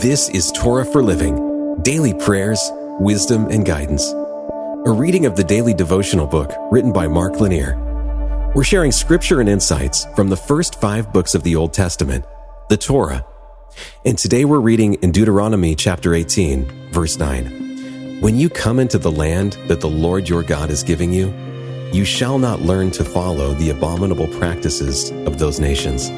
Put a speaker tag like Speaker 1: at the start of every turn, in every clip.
Speaker 1: This is Torah for Living daily prayers, wisdom, and guidance. A reading of the daily devotional book written by Mark Lanier. We're sharing scripture and insights from the first five books of the Old Testament, the Torah. And today we're reading in Deuteronomy chapter 18, verse 9. When you come into the land that the Lord your God is giving you, you shall not learn to follow the abominable practices of those nations.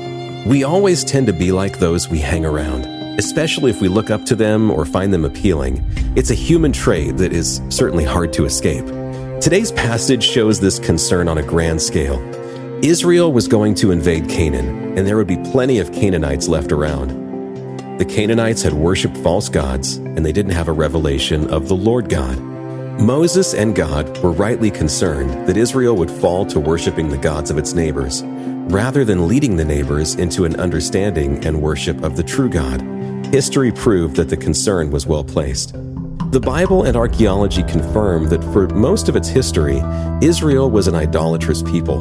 Speaker 1: We always tend to be like those we hang around especially if we look up to them or find them appealing. It's a human trait that is certainly hard to escape. Today's passage shows this concern on a grand scale. Israel was going to invade Canaan, and there would be plenty of Canaanites left around. The Canaanites had worshiped false gods, and they didn't have a revelation of the Lord God. Moses and God were rightly concerned that Israel would fall to worshiping the gods of its neighbors, rather than leading the neighbors into an understanding and worship of the true God. History proved that the concern was well placed. The Bible and archaeology confirm that for most of its history, Israel was an idolatrous people.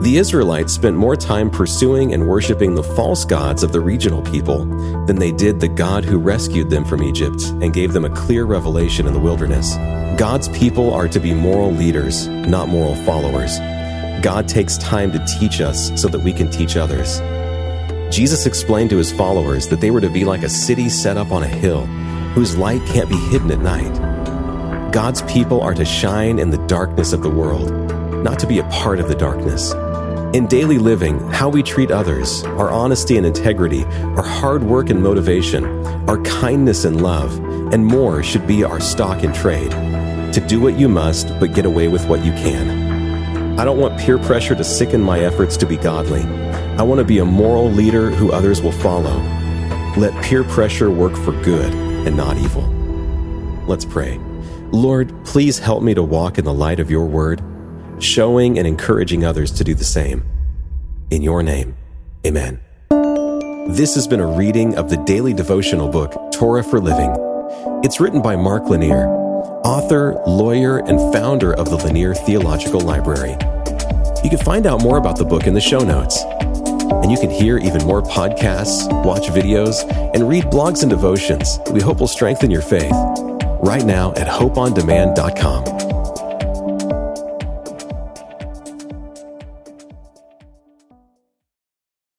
Speaker 1: The Israelites spent more time pursuing and worshiping the false gods of the regional people than they did the God who rescued them from Egypt and gave them a clear revelation in the wilderness. God's people are to be moral leaders, not moral followers. God takes time to teach us so that we can teach others. Jesus explained to his followers that they were to be like a city set up on a hill, whose light can't be hidden at night. God's people are to shine in the darkness of the world, not to be a part of the darkness. In daily living, how we treat others, our honesty and integrity, our hard work and motivation, our kindness and love, and more should be our stock in trade. To do what you must, but get away with what you can. I don't want peer pressure to sicken my efforts to be godly. I want to be a moral leader who others will follow. Let peer pressure work for good and not evil. Let's pray. Lord, please help me to walk in the light of your word, showing and encouraging others to do the same. In your name, amen. This has been a reading of the daily devotional book, Torah for Living. It's written by Mark Lanier, author, lawyer, and founder of the Lanier Theological Library. You can find out more about the book in the show notes. And you can hear even more podcasts, watch videos, and read blogs and devotions we hope will strengthen your faith right now at hopeondemand.com.